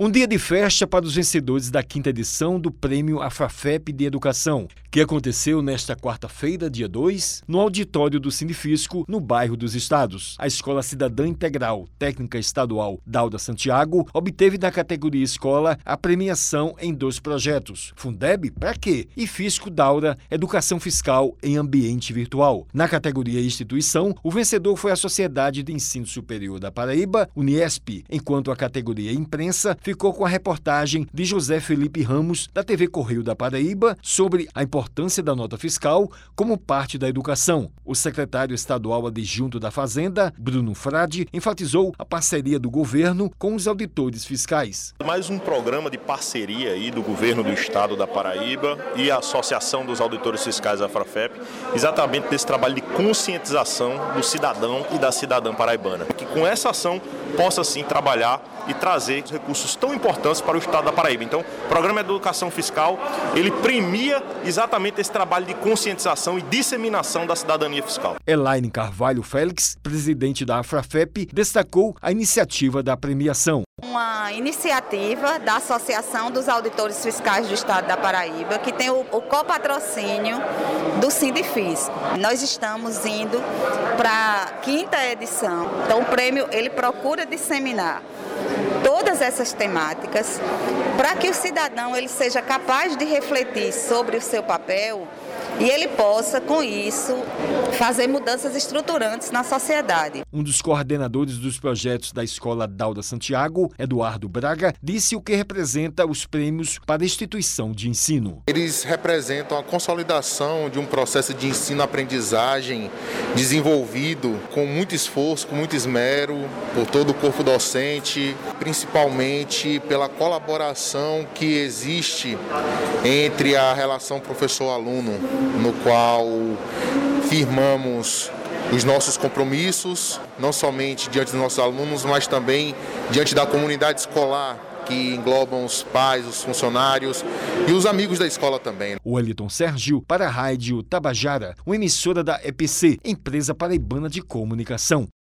Um dia de festa para os vencedores da quinta edição do Prêmio Afrafep de Educação, que aconteceu nesta quarta-feira, dia 2, no auditório do Sindifisco, no bairro dos Estados. A Escola Cidadã Integral Técnica Estadual Dalda Santiago obteve na categoria Escola a premiação em dois projetos: Fundeb para quê? E Fisco Daura Educação Fiscal em Ambiente Virtual. Na categoria Instituição, o vencedor foi a Sociedade de Ensino Superior da Paraíba, Uniesp, enquanto a categoria Imprensa ficou com a reportagem de José Felipe Ramos, da TV Correio da Paraíba, sobre a importância da nota fiscal como parte da educação. O secretário estadual adjunto da Fazenda, Bruno Frade, enfatizou a parceria do governo com os auditores fiscais. Mais um programa de parceria aí do governo do estado da Paraíba e a Associação dos Auditores Fiscais da Frafep, exatamente desse trabalho de conscientização do cidadão e da cidadã paraibana. Que com essa ação possa sim trabalhar e trazer recursos tão importantes para o estado da Paraíba. Então, o programa de educação fiscal, ele premia exatamente esse trabalho de conscientização e disseminação da cidadania fiscal. Elaine Carvalho Félix, presidente da Afrafep, destacou a iniciativa da premiação uma iniciativa da Associação dos Auditores Fiscais do Estado da Paraíba, que tem o, o copatrocínio do Sindifisco. Nós estamos indo para a quinta edição. Então o prêmio ele procura disseminar todas essas temáticas para que o cidadão ele seja capaz de refletir sobre o seu papel e ele possa, com isso, fazer mudanças estruturantes na sociedade. Um dos coordenadores dos projetos da Escola Dalda Santiago, Eduardo Braga, disse o que representa os prêmios para a instituição de ensino. Eles representam a consolidação de um processo de ensino-aprendizagem desenvolvido com muito esforço, com muito esmero por todo o corpo docente, principalmente pela colaboração que existe entre a relação professor-aluno no qual firmamos os nossos compromissos, não somente diante dos nossos alunos, mas também diante da comunidade escolar, que englobam os pais, os funcionários e os amigos da escola também. O Eliton Sérgio para a Rádio Tabajara, uma emissora da EPC, Empresa Paraibana de Comunicação.